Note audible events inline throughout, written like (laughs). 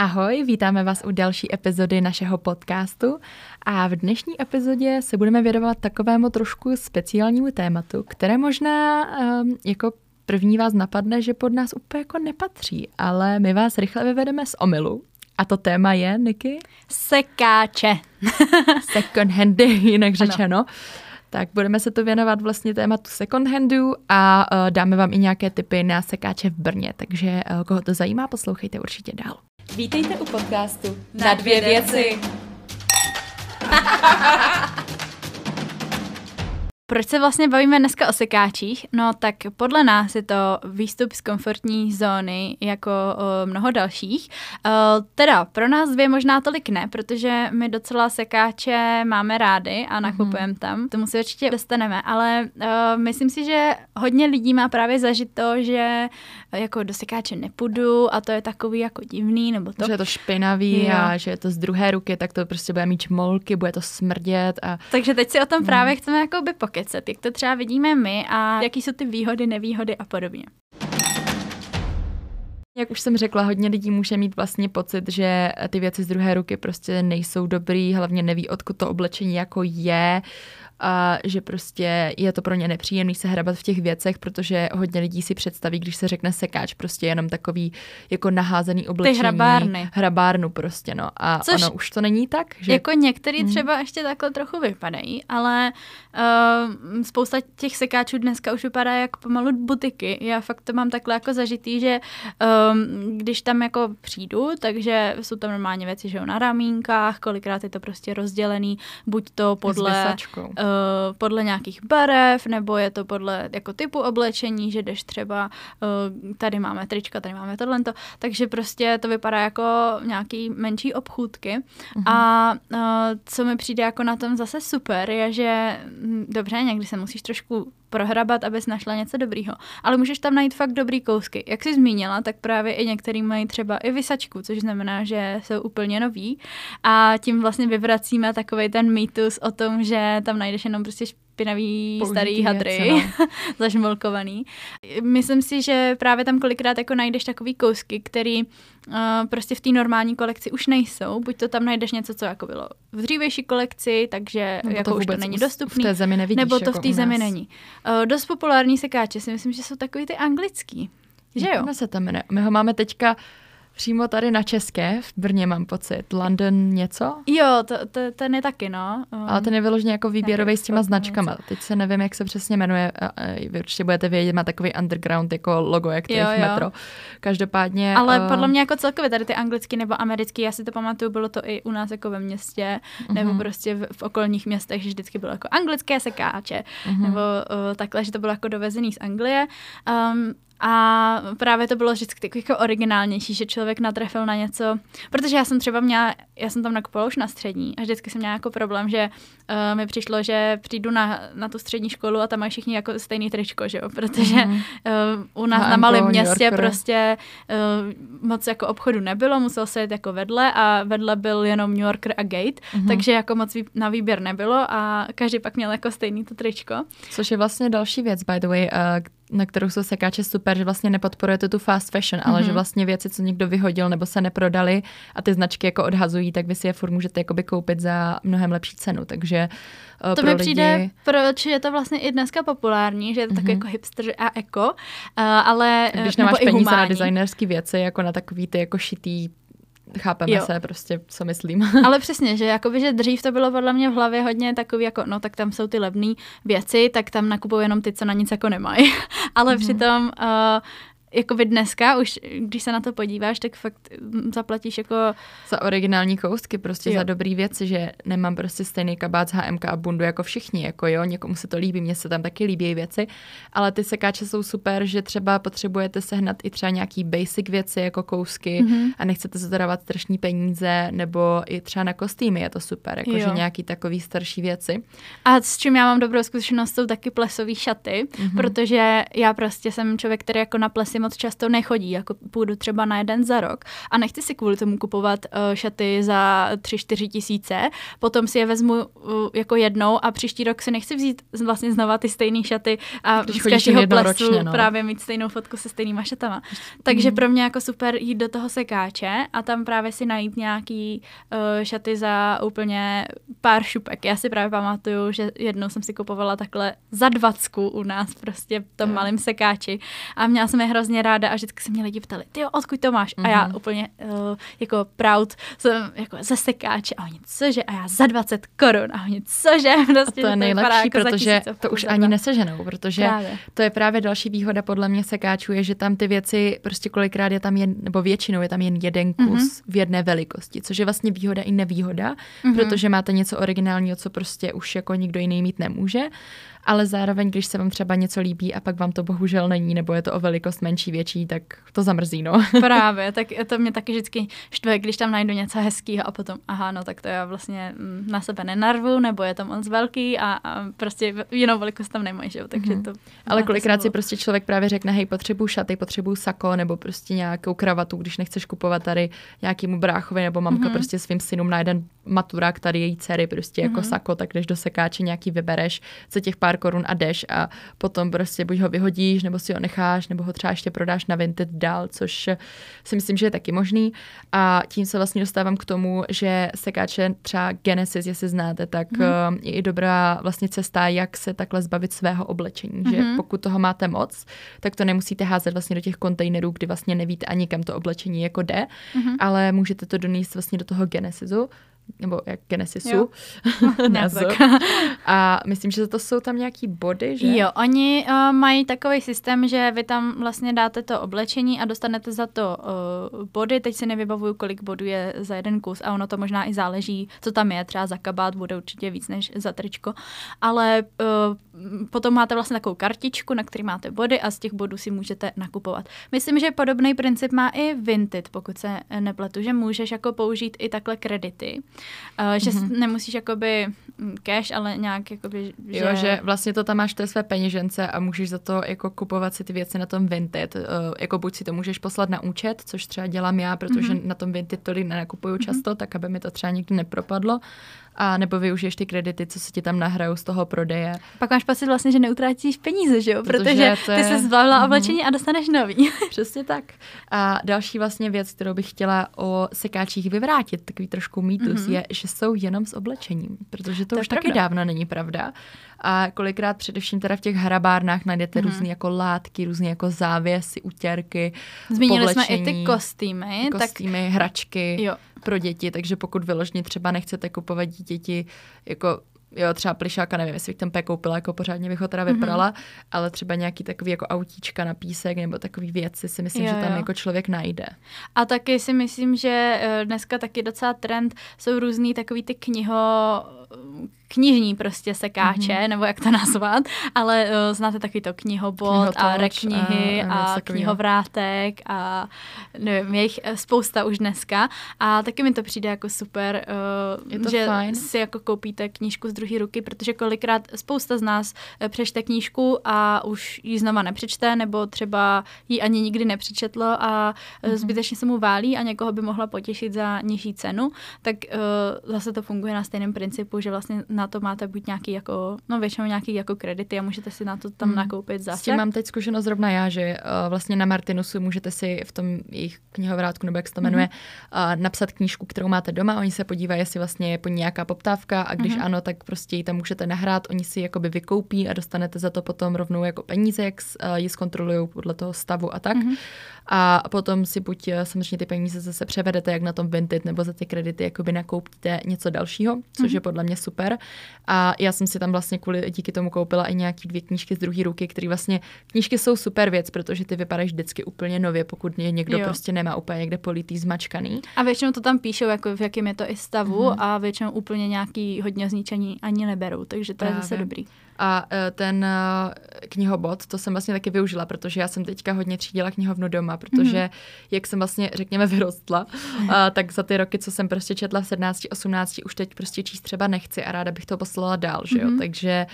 Ahoj, vítáme vás u další epizody našeho podcastu a v dnešní epizodě se budeme věnovat takovému trošku speciálnímu tématu, které možná um, jako první vás napadne, že pod nás úplně jako nepatří, ale my vás rychle vyvedeme z omylu. A to téma je, Niky? Sekáče. (laughs) Second handy, jinak řečeno. Ano. Tak budeme se to věnovat vlastně tématu second handu a uh, dáme vám i nějaké tipy na sekáče v Brně, takže uh, koho to zajímá, poslouchejte určitě dál. Vítejte u podcastu Na dvě věci. (laughs) Proč se vlastně bavíme dneska o sekáčích? No tak podle nás je to výstup z komfortní zóny jako o, mnoho dalších. O, teda pro nás dvě možná tolik ne, protože my docela sekáče máme rády a nakupujeme mm-hmm. tam. Tomu se určitě dostaneme, ale o, myslím si, že hodně lidí má právě zažít to, že jako do sekáče nepůjdu a to je takový jako divný nebo to. Že je to špinavý jo. a že je to z druhé ruky, tak to prostě bude mít čmolky, bude to smrdět. A... Takže teď si o tom právě mm. chceme jako by pokecat, jak to třeba vidíme my a jaký jsou ty výhody, nevýhody a podobně. Jak už jsem řekla, hodně lidí může mít vlastně pocit, že ty věci z druhé ruky prostě nejsou dobrý, hlavně neví, odkud to oblečení jako je, a že prostě je to pro ně nepříjemný se hrabat v těch věcech, protože hodně lidí si představí, když se řekne sekáč, prostě jenom takový jako naházený oblečení. Ty hrabárny. Hrabárnu prostě, no. A Což ono už to není tak, že... Jako některý hmm. třeba ještě takhle trochu vypadají, ale uh, spousta těch sekáčů dneska už vypadá jako pomalu butiky. Já fakt to mám takhle jako zažitý, že um, když tam jako přijdu, takže jsou tam normálně věci, že jo, na ramínkách, kolikrát je to prostě rozdělený, buď to podle... Uh, podle nějakých barev, nebo je to podle jako typu oblečení, že jdeš třeba, uh, tady máme trička, tady máme tohle, takže prostě to vypadá jako nějaký menší obchůdky. Uh-huh. A uh, co mi přijde jako na tom zase super, je, že dobře, někdy se musíš trošku prohrabat, abys našla něco dobrýho. Ale můžeš tam najít fakt dobrý kousky. Jak jsi zmínila, tak právě i některý mají třeba i vysačku, což znamená, že jsou úplně noví. A tím vlastně vyvracíme takový ten mýtus o tom, že tam najdeš jenom prostě špinavý Použitý starý hadry, no. (laughs) zažmolkovaný. Myslím si, že právě tam kolikrát jako najdeš takový kousky, který uh, prostě v té normální kolekci už nejsou. Buď to tam najdeš něco, co jako bylo v dřívější kolekci, takže nebo jako to už to není dostupný. V té zemi nevidíš, nebo to jako v té zemi není. Uh, dost populární sekáče si myslím, že jsou takový ty anglický. Že jo? se tam jmenuje. My ho máme teďka Přímo tady na České, v Brně mám pocit. London něco? Jo, to, to, ten je taky, no. Um, Ale ten je vyloženě jako výběrový s těma značkama. Něco. Teď se nevím, jak se přesně jmenuje. Vy určitě budete vědět, má takový underground jako logo, jak to jo, je v metro. Každopádně... Ale uh, podle mě jako celkově tady ty anglický nebo americký, já si to pamatuju, bylo to i u nás jako ve městě, uh-huh. nebo mhm. prostě v, v okolních městech, že vždycky bylo jako anglické sekáče, uh-huh. nebo uh, takhle, že to bylo jako dovezený z Anglie. Um, a právě to bylo vždycky takový jako originálnější, že člověk natrefil na něco, protože já jsem třeba měla, já jsem tam nakupovala už na střední a vždycky jsem měla jako problém, že uh, mi přišlo, že přijdu na, na tu střední školu a tam mají všichni jako stejný tričko, že jo, protože uh, u nás na, na malém městě prostě uh, moc jako obchodu nebylo, musel se jít jako vedle a vedle byl jenom New Yorker a Gate, mm-hmm. takže jako moc vý, na výběr nebylo a každý pak měl jako stejný to tričko. Což je vlastně další věc, by the way, uh, na kterou jsou sekáče super, že vlastně nepodporujete tu fast fashion, mm-hmm. ale že mhm. vlastně věci, co někdo vyhodil nebo se neprodali a ty značky jako odhazují, tak vy si je furt můžete jakoby koupit za mnohem lepší cenu, takže uh, To mi lidi... přijde, proč je to vlastně i dneska populární, že je to mm-hmm. takový jako hipster a eko, uh, ale Když nemáš peníze na designerské věci, jako na takový ty jako šitý chápeme jo. se prostě, co myslím. (laughs) Ale (laughs) přesně, že jakoby, že dřív to bylo podle mě v hlavě hodně takový jako, no tak tam jsou ty levné věci, tak tam nakupují jenom ty, co na nic jako nemají. (laughs) Ale mm-hmm. přitom uh, jako by dneska, už když se na to podíváš, tak fakt zaplatíš jako... Za originální kousky, prostě jo. za dobrý věci, že nemám prostě stejný kabát z HMK a bundu jako všichni, jako jo, někomu se to líbí, mně se tam taky líbí věci, ale ty sekáče jsou super, že třeba potřebujete sehnat i třeba nějaký basic věci jako kousky mm-hmm. a nechcete zadávat strašní peníze, nebo i třeba na kostýmy je to super, jakože nějaký takový starší věci. A s čím já mám dobrou zkušenost, jsou taky plesové šaty, mm-hmm. protože já prostě jsem člověk, který jako na plesy si moc často nechodí, jako půjdu třeba na jeden za rok a nechci si kvůli tomu kupovat uh, šaty za 3-4 tisíce, potom si je vezmu uh, jako jednou a příští rok si nechci vzít vlastně znova ty stejné šaty a Když z každého plesu ročně, no. právě mít stejnou fotku se stejnýma šatama. Takže mm. pro mě jako super jít do toho sekáče a tam právě si najít nějaký uh, šaty za úplně pár šupek. Já si právě pamatuju, že jednou jsem si kupovala takhle za dvacku u nás prostě v tom malém sekáči a měla jsem je hrozně ráda a vždycky se mě lidi ptali, ty jo, odkud to máš? Mm-hmm. A já mhm. úplně uh, jako proud jsem jako ze sekáče a oni cože? A já za 20 korun a oni cože? (laughs) Prostě, a to je nejlepší, jako protože to už ani neseženou, protože právě. to je právě další výhoda podle mě sekáčů, je, že tam ty věci prostě kolikrát je tam jen, nebo většinou je tam jen jeden kus mm-hmm. v jedné velikosti, což je vlastně výhoda i nevýhoda, mm-hmm. protože máte něco originálního, co prostě už jako nikdo jiný mít nemůže ale zároveň, když se vám třeba něco líbí a pak vám to bohužel není, nebo je to o velikost menší, větší, tak to zamrzí, no. (laughs) Právě, tak to mě taky vždycky štve, když tam najdu něco hezkého a potom, aha, no tak to já vlastně mm, na sebe nenarvu, nebo je to moc velký a, a prostě jinou velikost tam nemají, že jo, takže mm-hmm. to... Ale kolikrát si prostě člověk právě řekne, hej, potřebuju šaty, potřebuju sako, nebo prostě nějakou kravatu, když nechceš kupovat tady nějakýmu bráchovi, nebo mamka mm-hmm. prostě svým synům na jeden maturák tady její dcery prostě jako mm-hmm. sako, tak jdeš do sekáče nějaký vybereš, co těch pár korun a jdeš a potom prostě buď ho vyhodíš, nebo si ho necháš, nebo ho třeba ještě prodáš na Vinted dál, což si myslím, že je taky možný. A tím se vlastně dostávám k tomu, že sekáče třeba Genesis, jestli znáte, tak mm-hmm. je i dobrá vlastně cesta, jak se takhle zbavit svého oblečení, mm-hmm. že mhm. pokud toho máte moc, tak to nemusíte házet vlastně do těch kontejnerů, kdy vlastně nevíte ani kam to oblečení jako jde, mm-hmm. ale můžete to donést vlastně do toho Genesisu, nebo jak Genesisu. (laughs) a myslím, že to jsou tam nějaký body, že? Jo, oni uh, mají takový systém, že vy tam vlastně dáte to oblečení a dostanete za to uh, body. Teď si nevybavuju, kolik bodů je za jeden kus a ono to možná i záleží, co tam je. Třeba za kabát bude určitě víc než za tričko. Ale uh, potom máte vlastně takovou kartičku, na který máte body a z těch bodů si můžete nakupovat. Myslím, že podobný princip má i Vinted, pokud se nepletu, že můžeš jako použít i takhle kredity. Uh, že mm-hmm. nemusíš jakoby mm, cash, ale nějak jakoby, že... Jo, že vlastně to tam máš té své peněžence a můžeš za to jako kupovat si ty věci na tom Vinted. Uh, jako buď si to můžeš poslat na účet, což třeba dělám já, protože mm-hmm. na tom Vinted tolik nenakupuju mm-hmm. často, tak aby mi to třeba nikdy nepropadlo a nebo využiješ ty kredity, co se ti tam nahrajou z toho prodeje. Pak máš pocit vlastně, že neutrácíš peníze, že jo? Protože, Protože ty je... se zbavila mm-hmm. oblečení a dostaneš nový. (laughs) Přesně tak. A další vlastně věc, kterou bych chtěla o sekáčích vyvrátit, takový trošku mýtus, mm-hmm. je, že jsou jenom s oblečením. Protože to, to už taky dávno není pravda. A kolikrát především teda v těch hrabárnách najdete mm-hmm. různé jako látky, různé jako závěsy, utěrky, Zmínili povlečení, jsme i ty kostýmy. Kostýmy, tak... hračky. Jo pro děti, takže pokud vyložně třeba nechcete kupovat děti jako jo, třeba plišáka, nevím, jestli bych tam koupila, jako pořádně bych ho teda mhm. vyprala, mm-hmm. ale třeba nějaký takový jako autíčka na písek nebo takový věci si myslím, jo, že tam jo. jako člověk najde. A taky si myslím, že eh, dneska taky docela trend jsou různý takový ty kniho knižní prostě sekáče, mm-hmm. nebo jak to (laughs) nazvat, ale uh, znáte taky to knihobot Knihotoč, a reknihy a, a knihovrátek a nevím, je jich eh, spousta už dneska a taky mi to přijde jako super, uh, že fajn. si jako koupíte knížku z druhé ruky, protože kolikrát spousta z nás přečte knížku a už ji znova nepřečte, nebo třeba ji ani nikdy nepřečetlo a mm-hmm. zbytečně se mu válí a někoho by mohla potěšit za nižší cenu, tak uh, zase to funguje na stejném principu, že vlastně na to máte buď nějaký jako, no většinou nějaký jako kredity a můžete si na to tam hmm. nakoupit zase. S tím mám teď zkušenost zrovna já, že uh, vlastně na Martinusu můžete si v tom jejich knihovrátku, nebo jak se to jmenuje, hmm. uh, napsat knížku, kterou máte doma, oni se podívají, jestli vlastně je po nějaká poptávka a když hmm. ano, tak prostě ji tam můžete nahrát, oni si jakoby vykoupí a dostanete za to potom rovnou jako peníze, jak uh, ji zkontrolují podle toho stavu a tak. Hmm. A potom si buď samozřejmě ty peníze zase převedete, jak na tom Vinted, nebo za ty kredity jakoby nakoupíte něco dalšího, což hmm. je podle mě super. A já jsem si tam vlastně kvůli díky tomu koupila i nějaký dvě knížky z druhé ruky, které vlastně, knížky jsou super věc, protože ty vypadají vždycky úplně nově, pokud je někdo jo. prostě nemá úplně někde politý zmačkaný. A většinou to tam píšou, jako v jakém je to i stavu mm-hmm. a většinou úplně nějaký hodně zničení ani neberou, takže to Právě. je zase dobrý. A e, ten e, knihobot, to jsem vlastně taky využila, protože já jsem teďka hodně třídila knihovnu doma, protože mm. jak jsem vlastně, řekněme, vyrostla, uh, tak za ty roky, co jsem prostě četla v 17, 18, už teď prostě číst třeba nechci a ráda bych to poslala dál, že jo, mm. takže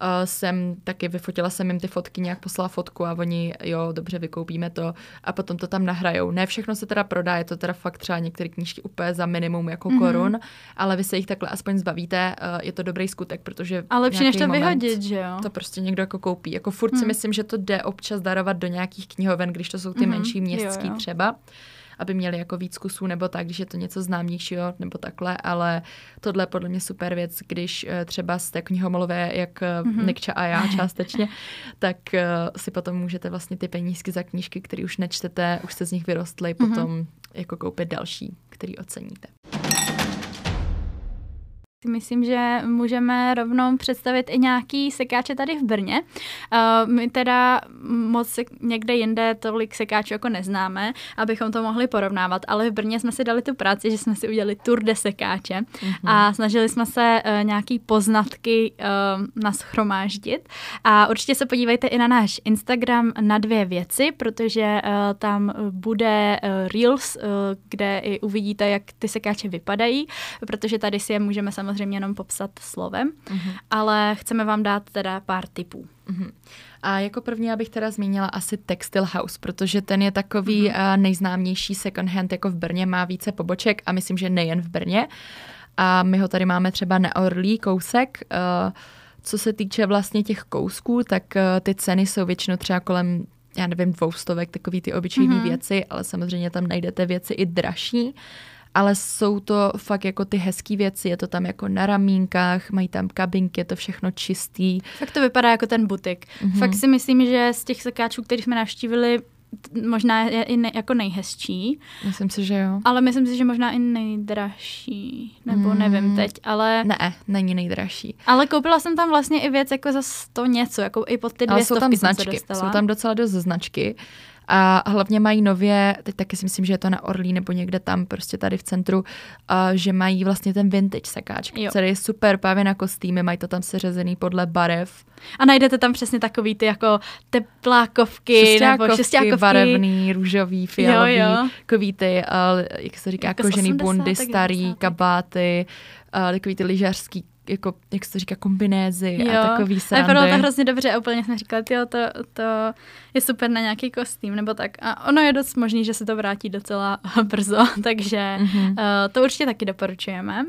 uh, jsem taky vyfotila jsem jim ty fotky, nějak poslala fotku a oni, jo, dobře, vykoupíme to a potom to tam nahrajou. Ne všechno se teda prodá, je to teda fakt třeba některé knížky úplně za minimum jako mm. korun, ale vy se jich takhle aspoň zbavíte, uh, je to dobrý skutek, protože ale lepší než to vyhodit, že jo? To prostě někdo jako koupí. Jako furt hmm. si myslím, že to jde občas darovat do nějakých knihoven, když to jsou ty hmm. menší městský jo, jo. třeba aby měli jako víc kusů nebo tak, když je to něco známějšího nebo takhle, ale tohle je podle mě super věc, když uh, třeba jste knihomolové, jak mm-hmm. Nikča a já (laughs) částečně, tak uh, si potom můžete vlastně ty penízky za knížky, které už nečtete, už jste z nich vyrostli, mm-hmm. potom jako koupit další, který oceníte. Myslím, že můžeme rovnou představit i nějaký sekáče tady v Brně. Uh, my teda moc někde jinde tolik sekáčů jako neznáme, abychom to mohli porovnávat, ale v Brně jsme si dali tu práci, že jsme si udělali tour de sekáče mm-hmm. a snažili jsme se uh, nějaký poznatky uh, naschromáždit. A určitě se podívejte i na náš Instagram na dvě věci, protože uh, tam bude uh, Reels, uh, kde i uvidíte, jak ty sekáče vypadají, protože tady si je můžeme samozřejmě samozřejmě jenom popsat slovem, mm-hmm. ale chceme vám dát teda pár tipů. Mm-hmm. A jako první já bych teda zmínila asi Textile House, protože ten je takový mm-hmm. uh, nejznámější second hand jako v Brně, má více poboček a myslím, že nejen v Brně. A my ho tady máme třeba na Orlí kousek. Uh, co se týče vlastně těch kousků, tak uh, ty ceny jsou většinou třeba kolem já nevím, dvoustovek, takový ty obyčejné mm-hmm. věci, ale samozřejmě tam najdete věci i dražší ale jsou to fakt jako ty hezké věci, je to tam jako na ramínkách, mají tam kabinky, je to všechno čistý. Fakt to vypadá jako ten butik. Mm-hmm. Fakt si myslím, že z těch sekáčů, který jsme navštívili, možná je i ne, jako nejhezčí. Myslím si, že jo. Ale myslím si, že možná i nejdražší, nebo mm. nevím teď, ale... Ne, není nejdražší. Ale koupila jsem tam vlastně i věc jako za to něco, jako i pod ty dvě ale jsou tam značky, jsou tam docela dost značky a hlavně mají nově, teď taky si myslím, že je to na Orlí nebo někde tam prostě tady v centru, uh, že mají vlastně ten vintage sekáč, jo. který je super právě na kostýmy, mají to tam seřezený podle barev. A najdete tam přesně takový ty jako teplákovky šestákovky, nebo šestákovky. barevný, růžový, fialový, jo, jo. takový ty, uh, jak se říká, jako kožený bundy, starý, kabáty, uh, takový ty lyžařský jako, jak se to říká, kombinézy jo. a takový srandy. A to hrozně dobře a úplně jsme říkali, jo, to, to je super na nějaký kostým nebo tak. A ono je dost možný, že se to vrátí docela (laughs) brzo, takže mm-hmm. uh, to určitě taky doporučujeme.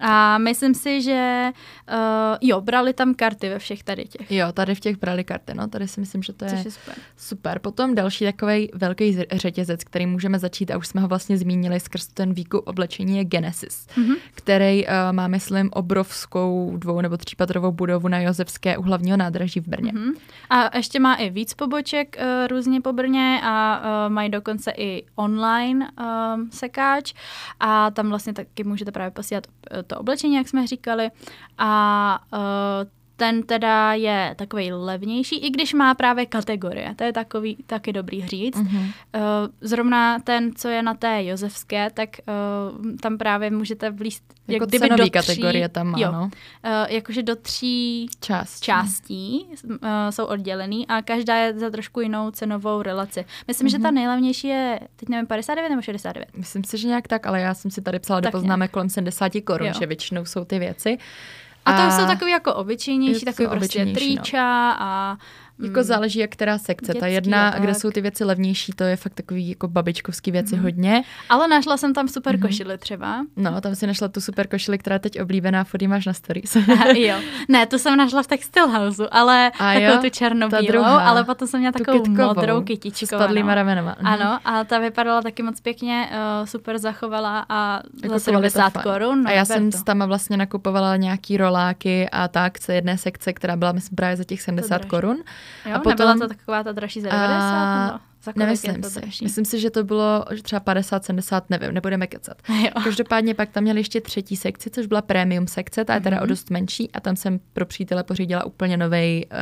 A myslím si, že uh, jo, brali tam karty ve všech tady těch. Jo, tady v těch brali karty, no, tady si myslím, že to je, je super. super. Potom další takový velký řetězec, který můžeme začít, a už jsme ho vlastně zmínili skrz ten výkup oblečení, je Genesis, mm-hmm. který uh, má, myslím, obrovskou dvou nebo třípatrovou budovu na Josefské u hlavního nádraží v Brně. Mm-hmm. A ještě má i víc poboček uh, různě po Brně a uh, mají dokonce i online uh, sekáč a tam vlastně taky můžete právě posílat uh, to oblečení, jak jsme říkali. A uh, ten teda je takový levnější, i když má právě kategorie. To je takový taky dobrý říct. Mm-hmm. Uh, zrovna ten, co je na té Josefské, tak uh, tam právě můžete vlíst jako jak kdyby do tří, kategorie tam má, jo, no. uh, jakože do tří Část. částí uh, jsou oddělený a každá je za trošku jinou cenovou relaci. Myslím, mm-hmm. že ta mhm. nejlevnější je, teď nevím, 59 nebo 69. Myslím si, že nějak tak, ale já jsem si tady psala tak do poznámek kolem 70 korun, že většinou jsou ty věci. A, a to jsou takový jako obyčejnější, takový prostě no. trýča no. a jako mm. záleží, jak která sekce. Dětský, Ta jedna, kde jsou ty věci levnější, to je fakt takový jako babičkovský věci mm. hodně. Ale našla jsem tam super mm. košily třeba. No, tam si našla tu super košili, která je teď oblíbená, fody máš na stories. (laughs) jo. Ne, to jsem našla v Textil House, ale a takovou jo, tu černobílou, ale potom jsem měla takovou kytkovou, modrou kytičku. S padlýma ramenama. Mhm. Ano, a ta vypadala taky moc pěkně, uh, super zachovala a jako za 70 korun. No, a já jsem to. tam vlastně nakupovala nějaký roláky a tak z jedné sekce, která byla myslím právě za těch 70 korun. Jo, a potom, nebyla to taková ta dražší za 90? A... Za Nemyslím si. Dražší? Myslím si, že to bylo třeba 50, 70, nevím, nebudeme kecat. Jo. Každopádně pak tam měli ještě třetí sekci, což byla premium sekce, ta je teda mm-hmm. o dost menší a tam jsem pro přítele pořídila úplně nový uh,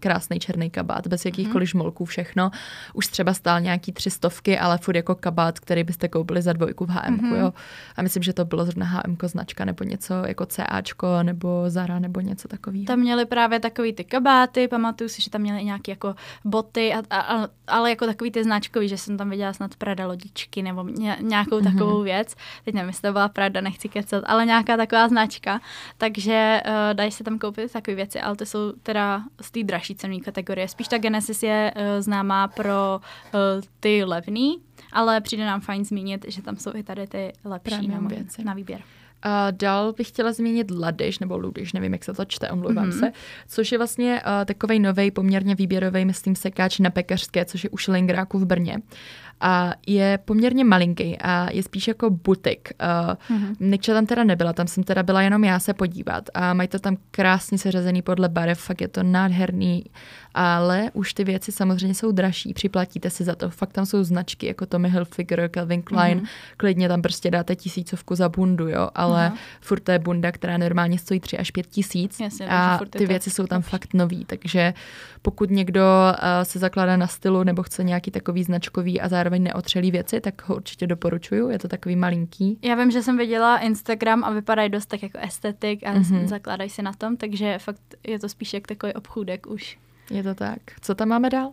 krásný černý kabát, bez jakýchkoliv mm-hmm. žmolků všechno. Už třeba stál nějaký tři stovky, ale furt jako kabát, který byste koupili za dvojku v HM. Mm-hmm. Jo. A myslím, že to bylo zrovna HM značka nebo něco jako CAčko nebo Zara nebo něco takového. Tam měli právě takový ty kabáty, pamatuju si, že tam měli nějaké jako boty, a, a, ale jako tak takový ty značkový, že jsem tam viděla snad Prada lodičky nebo ně, nějakou mm-hmm. takovou věc. Teď nevím, jestli to byla Prada, nechci kecat, ale nějaká taková značka. Takže uh, dají se tam koupit takové věci, ale to jsou teda z té dražší cenové kategorie. Spíš ta Genesis je uh, známá pro uh, ty levný, ale přijde nám fajn zmínit, že tam jsou i tady ty lepší na, věci. na výběr. A dál bych chtěla zmínit Ladyš, nebo Ludyš, nevím, jak se to čte, omlouvám mm-hmm. se, což je vlastně uh, takový nový, poměrně výběrový, myslím, sekáč na pekařské, což je u Šelingráku v Brně a je poměrně malinký a je spíš jako butik. Uh, mm-hmm. Nikča tam teda nebyla, tam jsem teda byla jenom já se podívat a mají to tam krásně seřazený podle barev, fakt je to nádherný, ale už ty věci samozřejmě jsou dražší, připlatíte si za to, fakt tam jsou značky jako Tommy Hilfiger, Calvin Klein, mm-hmm. klidně tam prostě dáte tisícovku za bundu, jo, ale Aha. furt to je bunda, která normálně stojí 3 až 5 tisíc Jasně, a ty věci jsou tam fakt nový, takže pokud někdo uh, se zakládá na stylu nebo chce nějaký takový značkový a zároveň neotřelý věci, tak ho určitě doporučuju. Je to takový malinký. Já vím, že jsem viděla Instagram a vypadají dost tak jako estetik a mm-hmm. zakládají si na tom, takže fakt je to spíš jak takový obchůdek už. Je to tak. Co tam máme dál?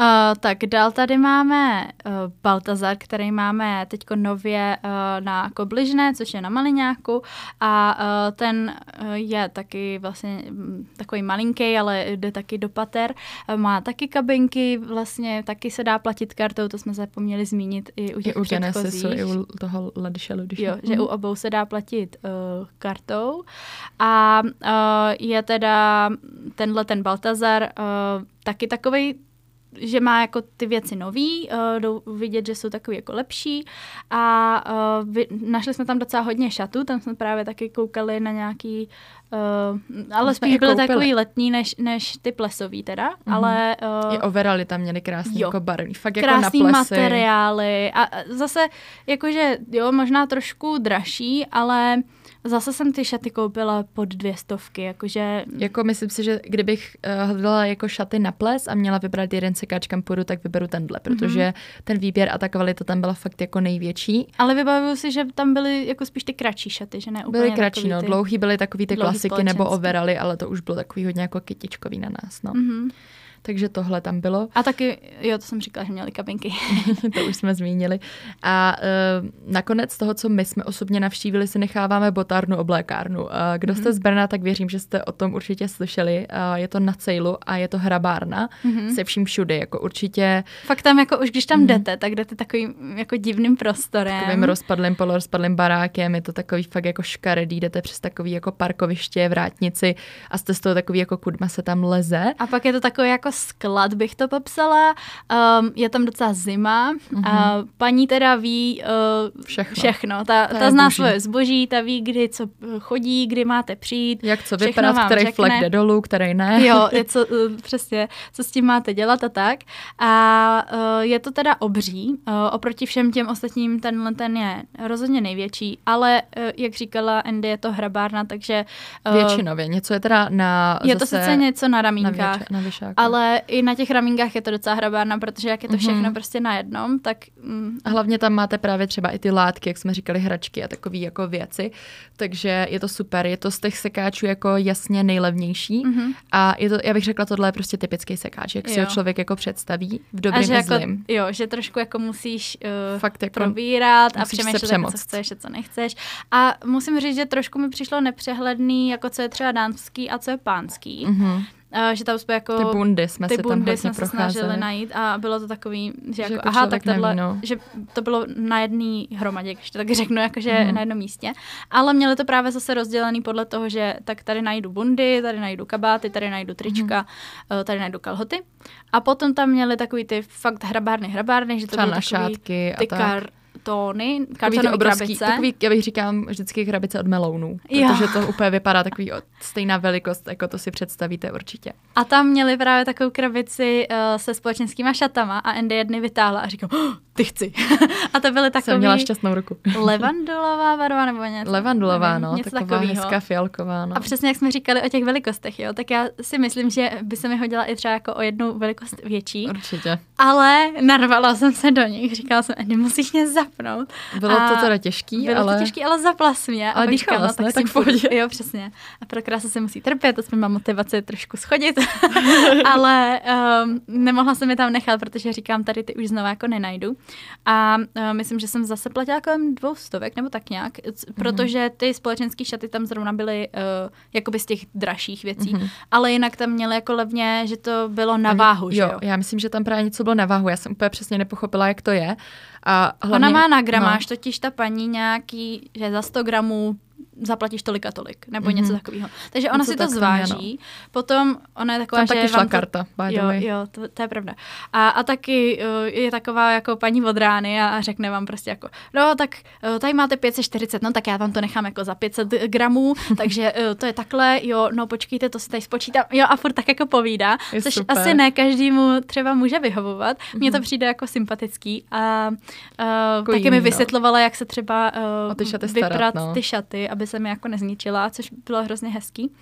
Uh, tak dál tady máme uh, Baltazar, který máme teď nově uh, na Kobližné, což je na Maliňáku a uh, ten uh, je taky vlastně um, takový malinký, ale jde taky do pater. Uh, má taky kabinky, vlastně taky se dá platit kartou, to jsme zapomněli zmínit i u těch I u předchozích. i u toho Ladiše Ludiše. Jo, že u obou se dá platit uh, kartou a uh, je teda tenhle ten Baltazar uh, taky takový že má jako ty věci nový, uh, jdou vidět, že jsou takový jako lepší a uh, vy, našli jsme tam docela hodně šatů, tam jsme právě taky koukali na nějaký, uh, ale spíš byly takový letní než, než ty plesový teda, mm-hmm. ale... Uh, I overaly tam měly krásný jo, jako barvý, fakt jako na plesy. materiály a zase jakože jo, možná trošku dražší, ale Zase jsem ty šaty koupila pod dvě stovky, jakože... Jako myslím si, že kdybych uh, hledala jako šaty na ples a měla vybrat jeden sekáč, kam půjdu, tak vyberu tenhle, protože mm-hmm. ten výběr a ta kvalita tam byla fakt jako největší. Ale vybavuju si, že tam byly jako spíš ty kratší šaty, že ne úplně Byly kratší, no, ty... dlouhý byly takový ty klasiky nebo overaly, ale to už bylo takový hodně jako kytičkový na nás, no. Mm-hmm takže tohle tam bylo. A taky, jo, to jsem říkala, že měli kabinky. (laughs) to už jsme zmínili. A uh, nakonec toho, co my jsme osobně navštívili, si necháváme botárnu oblékárnu. Uh, kdo mm-hmm. jste z Brna, tak věřím, že jste o tom určitě slyšeli. Uh, je to na Cejlu a je to hrabárna mm-hmm. se vším všudy, jako určitě. Fakt tam, jako už když tam mm-hmm. jdete, tak jdete takovým jako divným prostorem. Takovým rozpadlým, polorozpadlým barákem, je to takový fakt jako škaredý, jdete přes takový jako parkoviště, vrátnici a jste z toho takový jako kudma se tam leze. A pak je to takový jako sklad, bych to popsala. Um, je tam docela zima. Mm-hmm. Uh, paní teda ví uh, všechno. všechno. Ta, ta zná boží. svoje zboží, ta ví, kdy co chodí, kdy máte přijít. Jak co vypadat, který řekne. flek jde dolů, který ne. Jo, (laughs) je co, uh, přesně, co s tím máte dělat a tak. A uh, je to teda obří. Uh, oproti všem těm ostatním tenhle ten je rozhodně největší, ale uh, jak říkala Andy, je to hrabárna, takže... Uh, Většinově. Něco je teda na... Je to sice něco na ramínkách, na, věč, na ale ale i na těch ramingách je to docela hrabárna, protože jak je to všechno mm-hmm. prostě na jednom, tak... Mm. A hlavně tam máte právě třeba i ty látky, jak jsme říkali, hračky a takové jako věci, takže je to super, je to z těch sekáčů jako jasně nejlevnější mm-hmm. a je to, já bych řekla, tohle je prostě typický sekáč, jak jo. si ho člověk jako představí v dobrém a, že jako, Jo, že trošku jako musíš uh, Fakt jako probírat a přemýšlet, jako, co chceš a co nechceš. A musím říct, že trošku mi přišlo nepřehledný, jako co je třeba dánský a co je pánský. Mm-hmm. Uh, že tam jsme jako... Ty bundy jsme ty se bundy tam jsme se snažili najít a bylo to takový, že, že jako, jako aha, tak tohle, no. že to bylo na jedné hromadě, když to tak řeknu, jakože mm. na jednom místě. Ale měli to právě zase rozdělený podle toho, že tak tady najdu bundy, tady najdu kabáty, tady najdu trička, mm. tady najdu kalhoty. A potom tam měli takový ty fakt hrabárny, hrabárny, že to byly takový šátky ty a tak. Kar, tóny, kartonové obrovský, krabice. Takový, já bych říkám vždycky krabice od melounů, protože to úplně vypadá takový stejná velikost, jako to si představíte určitě. A tam měli právě takovou krabici uh, se společenskýma šatama a Andy jedny vytáhla a říkám, oh, ty chci. (laughs) a to byly takové. Jsem měla šťastnou ruku. (laughs) levandulová barva nebo něco. Levandulová, no, něco taková takovýho. hezká fialková. No. A přesně jak jsme říkali o těch velikostech, jo, tak já si myslím, že by se mi hodila i třeba jako o jednu velikost větší. Určitě. Ale narvala jsem se do nich, říkala jsem, Andy, musíš mě za zapnout. Bylo a to teda těžký, bylo ale... to těžký, ale zaplas mě. Ale dýchala no, tak, tak v pohodě. Jo, přesně. A pro krásu se musí trpět, to mám motivaci trošku schodit. (laughs) ale um, nemohla jsem je tam nechat, protože říkám, tady ty už znovu jako nenajdu. A uh, myslím, že jsem zase platila kolem dvou stovek nebo tak nějak, mhm. protože ty společenské šaty tam zrovna byly uh, jakoby z těch dražších věcí, mm-hmm. ale jinak tam měly jako levně, že to bylo na váhu, jo, že jo? já myslím, že tam právě něco bylo na váhu, já jsem úplně přesně nepochopila, jak to je. A hlavně, Ona má na gramáž, no. totiž ta paní nějaký, že za 100 gramů zaplatíš tolik a tolik, nebo mm-hmm. něco takového. Takže ona něco si to zváží, no. potom ona je taková, Tam že taky šla to, karta, by jo, jo, to, to, je pravda. A, a taky uh, je taková jako paní od rány a, a řekne vám prostě jako, no tak uh, tady máte 540, no tak já vám to nechám jako za 500 gramů, (laughs) takže uh, to je takhle, jo, no počkejte, to si tady spočítám, jo a furt tak jako povídá, je což super. asi ne každému třeba může vyhovovat. Mně mm-hmm. to mhm. přijde jako sympatický a uh, taky mi no. vysvětlovala, no. jak se třeba uh, vyprat no. ty šaty, aby se mi jako nezničila, což bylo hrozně hezký.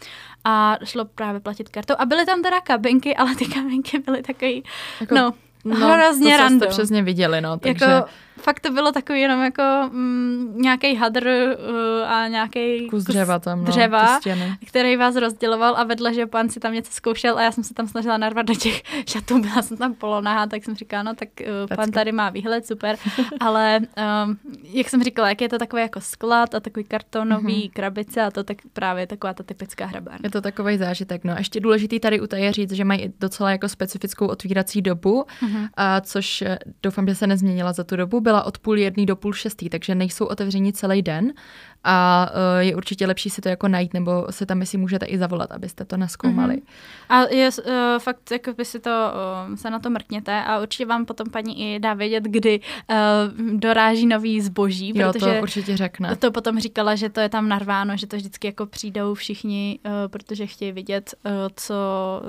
A šlo právě platit kartou. A byly tam teda kabinky, ale ty (laughs) kabinky byly takový, jako, no, no, hrozně to, random. To přesně viděli, no, takže... Jako, fakt to bylo takový jenom jako mm, nějaký hadr uh, a nějaký kus dřeva tam, no, dřeva, který vás rozděloval a vedle, že pan si tam něco zkoušel a já jsem se tam snažila narvat do těch (laughs) šatů, byla jsem tam polonáha, tak jsem říkala, no tak uh, pan tady má výhled, super, (laughs) ale um, jak jsem říkala, jak je to takový jako sklad a takový kartonový mm-hmm. krabice a to tak právě taková ta typická hrabárna. Je to takový zážitek, no. Ještě důležitý tady u je říct, že mají docela jako specifickou otvírací dobu, mm-hmm. a což eh, doufám, že se nezměnila za tu dobu, byla od půl jedný do půl šestý, takže nejsou otevření celý den a uh, je určitě lepší si to jako najít, nebo se tam si můžete i zavolat, abyste to naskoumali. Mm-hmm. A je uh, fakt, jako by si to, uh, se na to mrkněte a určitě vám potom paní i dá vědět, kdy uh, doráží nový zboží, jo, protože to určitě řekne. To potom říkala, že to je tam narváno, že to vždycky jako přijdou všichni, uh, protože chtějí vidět, uh, co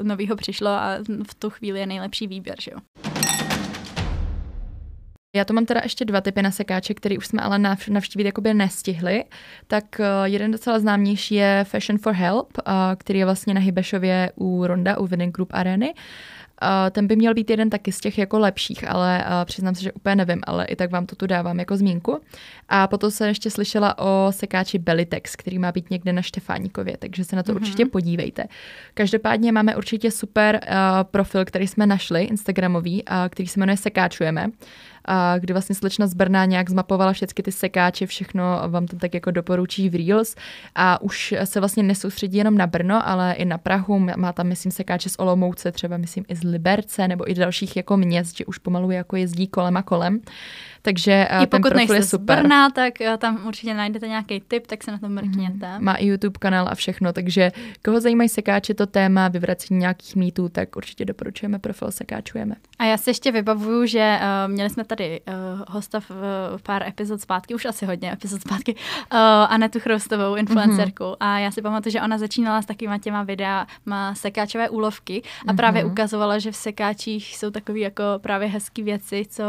novýho přišlo a v tu chvíli je nejlepší výběr, že jo. Já tu mám teda ještě dva typy na sekáče, které už jsme ale navštívit jakoby nestihli. Tak uh, jeden docela známější je Fashion for Help, uh, který je vlastně na Hybešově u Ronda, u Winning Group Areny. Uh, ten by měl být jeden taky z těch jako lepších, ale přiznám se, že úplně nevím, ale i tak vám to tu dávám jako zmínku. A potom jsem ještě slyšela o sekáči Belitex, který má být někde na Štefáníkově, takže se na to mm-hmm. určitě podívejte. Každopádně máme určitě super profil, který jsme našli, Instagramový, který se jmenuje Sekáčujeme kdy vlastně slečna z Brna nějak zmapovala všechny ty sekáče, všechno vám tam tak jako doporučí v Reels a už se vlastně nesoustředí jenom na Brno, ale i na Prahu, má tam myslím sekáče z Olomouce, třeba myslím i z Liberce nebo i dalších jako měst, že už pomalu jako jezdí kolem a kolem. Takže I ten profil je super. Z Brna, tak eh, tam určitě najdete nějaký tip, tak se na to mrkněte. Mm, má i YouTube kanál a všechno, takže koho zajímají sekáče to téma, vyvracení nějakých mýtů, tak určitě doporučujeme profil Sekáčujeme. A já si ještě vybavuju, že uh, měli jsme tady uh, hosta v, uh, pár epizod zpátky, už asi hodně epizod zpátky, uh, Anetu Chrostovou, influencerku. Mm-hmm. A já si pamatuju, že ona začínala s takovýma těma videa, má sekáčové úlovky a mm-hmm. právě ukazovala, že v sekáčích jsou takové jako právě hezké věci, co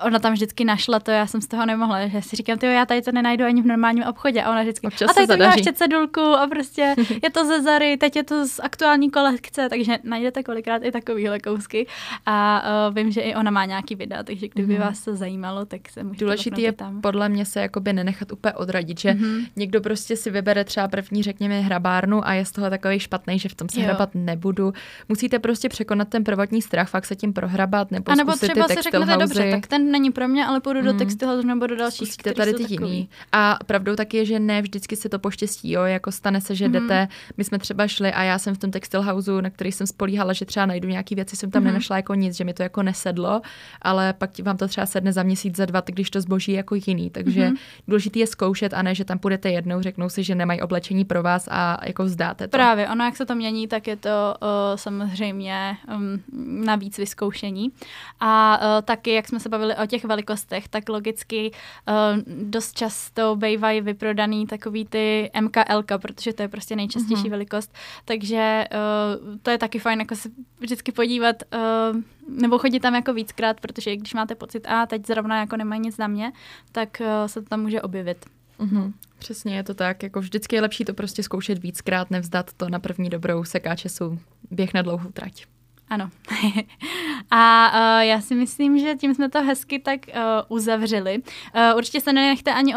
ona tam vždycky našla to, já jsem z toho nemohla, že si říkám, já tady to nenajdu ani v normálním obchodě a ona vždycky, Občas a tady to má ještě cedulku a prostě je to ze Zary, teď je to z aktuální kolekce, takže najdete kolikrát i takovýhle kousky a uh, vím, že i ona má nějaký videa, takže kdyby mm-hmm. vás to zajímalo, tak se můžete Důležitý je tam. podle mě se jakoby nenechat úplně odradit, že mm-hmm. někdo prostě si vybere třeba první, řekněme, hrabárnu a je z toho takový špatný, že v tom se jo. hrabat nebudu. Musíte prostě překonat ten prvotní strach, fakt se tím prohrabat nebo, a nebo třeba si řeknete, dobře, tak ten není pro mě, ale půjdu mm. do textilu nebo do dalších, Zkusíte tady ty jiný. A pravdou taky je, že ne vždycky se to poštěstí, jo, jako stane se, že mm. jdete, my jsme třeba šli a já jsem v tom textil houseu, na který jsem spolíhala, že třeba najdu nějaký věci, jsem tam mm. nenašla jako nic, že mi to jako nesedlo, ale pak vám to třeba sedne za měsíc, za dva, když to zboží jako jiný. Takže mm. důležité je zkoušet a ne, že tam půjdete jednou, řeknou si, že nemají oblečení pro vás a jako vzdáte to. Právě, ono jak se to mění, tak je to uh, samozřejmě um, navíc vyzkoušení. A uh, taky, jak jsme se bavili o těch velikostech, tak logicky uh, dost často bývají vyprodaný takový ty MKL, protože to je prostě nejčastější mm-hmm. velikost. Takže uh, to je taky fajn jako se vždycky podívat, uh, nebo chodit tam jako víckrát, protože když máte pocit, a teď zrovna jako nemají nic na mě, tak uh, se to tam může objevit. Mm-hmm. Přesně je to tak, jako vždycky je lepší to prostě zkoušet víckrát, nevzdat to na první dobrou sekáče jsou běh na dlouhou trať. Ano. (laughs) A uh, já si myslím, že tím jsme to hezky tak uh, uzavřeli. Uh, určitě se nenechte ani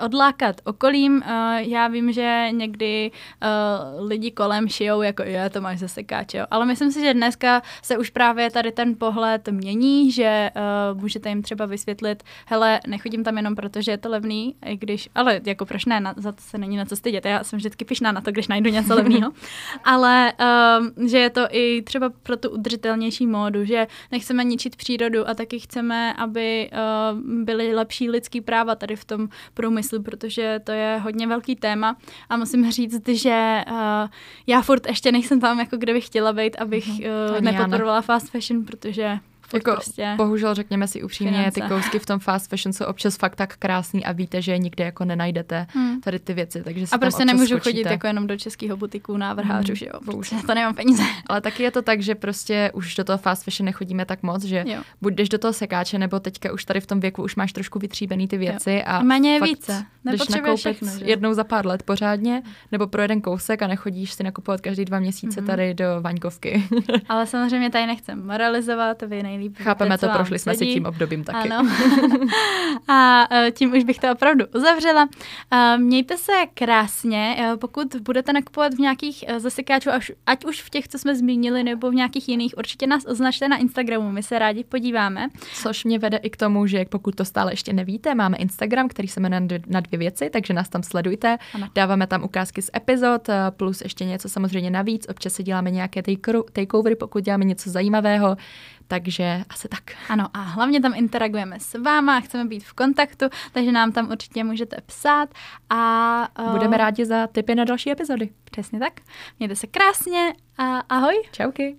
odlákat okolím. Uh, já vím, že někdy uh, lidi kolem šijou, jako je, to máš zase káče. Ale myslím si, že dneska se už právě tady ten pohled mění, že uh, můžete jim třeba vysvětlit, hele, nechodím tam jenom proto, že je to levný, i když, ale jako proč ne, na, za to se není na co stydět. Já jsem vždycky pišná na to, když najdu něco levného. (laughs) ale um, že je to i třeba pro tu udržitelnější módu, že nechceme ničit přírodu a taky chceme, aby uh, byly lepší lidský práva tady v tom průmyslu, protože to je hodně velký téma. A musím říct, že uh, já furt ještě nejsem tam, jako kde bych chtěla být, abych uh, nepodporovala fast fashion, protože jako, prostě bohužel řekněme si upřímně, finance. ty kousky v tom fast fashion jsou občas fakt tak krásný a víte, že nikde jako nenajdete hmm. tady ty věci, takže A prostě nemůžu skočíte. chodit jako jenom do českého butiku návrhářů, hmm. že jo, bohužel to nemám peníze. (laughs) Ale taky je to tak, že prostě už do toho fast fashion nechodíme tak moc, že jo. buď jdeš do toho sekáče, nebo teďka už tady v tom věku už máš trošku vytříbený ty věci jo. a, a méně je více. Jdeš nakoupit všechno, jednou za pár let pořádně, nebo pro jeden kousek a nechodíš si nakupovat každý dva měsíce mm-hmm. tady do Vaňkovky. Ale samozřejmě tady nechcem moralizovat, vy nejlíp Chápeme to, prošli jsme si tím obdobím taky. Ano. (laughs) a e, tím už bych to opravdu uzavřela. E, mějte se krásně, e, pokud budete nakupovat v nějakých zasekáčů, ať už v těch, co jsme zmínili, nebo v nějakých jiných, určitě nás označte na Instagramu, my se rádi podíváme. Což mě vede i k tomu, že pokud to stále ještě nevíte, máme Instagram, který se jmenuje na dvě věci, takže nás tam sledujte. Ano. Dáváme tam ukázky z epizod, plus ještě něco samozřejmě navíc. Občas si děláme nějaké takeovery, pokud děláme něco zajímavého. Takže asi tak. Ano a hlavně tam interagujeme s váma, chceme být v kontaktu, takže nám tam určitě můžete psát a... Uh, Budeme rádi za tipy na další epizody. Přesně tak. Mějte se krásně a ahoj. Čauky.